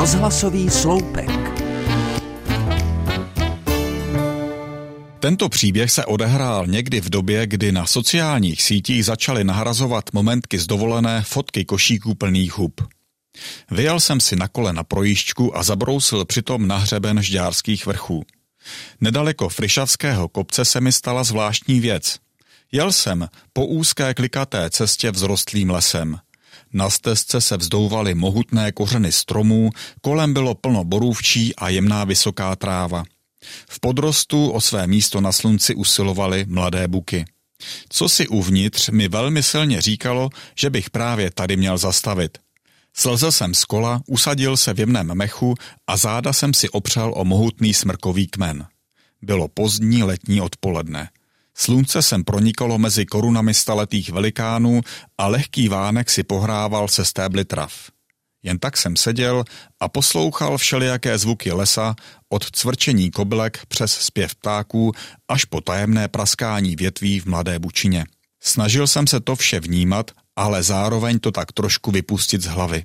Rozhlasový sloupek. Tento příběh se odehrál někdy v době, kdy na sociálních sítích začaly nahrazovat momentky z dovolené fotky košíků plných hub. Vyjel jsem si na kole na projížďku a zabrousil přitom na hřeben žďárských vrchů. Nedaleko Frišavského kopce se mi stala zvláštní věc. Jel jsem po úzké klikaté cestě vzrostlým lesem. Na stezce se vzdouvaly mohutné kořeny stromů, kolem bylo plno borůvčí a jemná vysoká tráva. V podrostu o své místo na slunci usilovaly mladé buky. Co si uvnitř mi velmi silně říkalo, že bych právě tady měl zastavit. Slezl jsem z kola, usadil se v jemném mechu a záda jsem si opřel o mohutný smrkový kmen. Bylo pozdní letní odpoledne. Slunce sem pronikalo mezi korunami staletých velikánů a lehký vánek si pohrával se stébly trav. Jen tak jsem seděl a poslouchal všelijaké zvuky lesa, od cvrčení kobylek přes zpěv ptáků až po tajemné praskání větví v mladé bučině. Snažil jsem se to vše vnímat, ale zároveň to tak trošku vypustit z hlavy.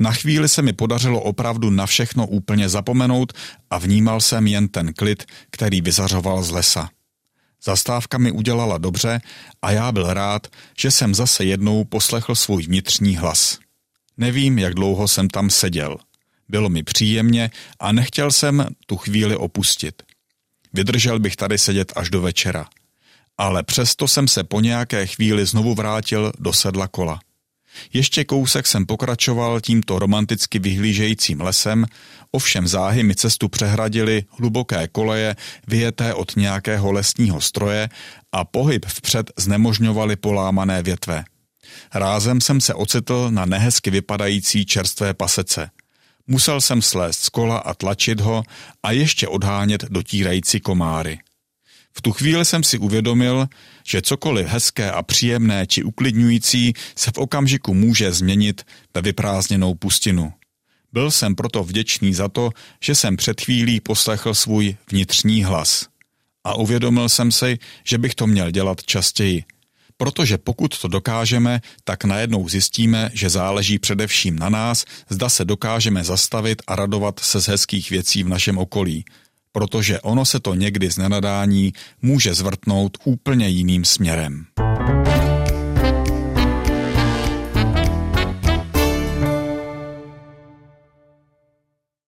Na chvíli se mi podařilo opravdu na všechno úplně zapomenout a vnímal jsem jen ten klid, který vyzařoval z lesa. Zastávka mi udělala dobře a já byl rád, že jsem zase jednou poslechl svůj vnitřní hlas. Nevím, jak dlouho jsem tam seděl. Bylo mi příjemně a nechtěl jsem tu chvíli opustit. Vydržel bych tady sedět až do večera. Ale přesto jsem se po nějaké chvíli znovu vrátil do sedla kola. Ještě kousek jsem pokračoval tímto romanticky vyhlížejícím lesem, ovšem záhy mi cestu přehradili hluboké koleje vyjeté od nějakého lesního stroje a pohyb vpřed znemožňovaly polámané větve. Rázem jsem se ocitl na nehezky vypadající čerstvé pasece. Musel jsem slézt z kola a tlačit ho a ještě odhánět dotírající komáry. V tu chvíli jsem si uvědomil, že cokoliv hezké a příjemné či uklidňující se v okamžiku může změnit ve vyprázdněnou pustinu. Byl jsem proto vděčný za to, že jsem před chvílí poslechl svůj vnitřní hlas. A uvědomil jsem si, že bych to měl dělat častěji. Protože pokud to dokážeme, tak najednou zjistíme, že záleží především na nás, zda se dokážeme zastavit a radovat se z hezkých věcí v našem okolí protože ono se to někdy z nenadání může zvrtnout úplně jiným směrem.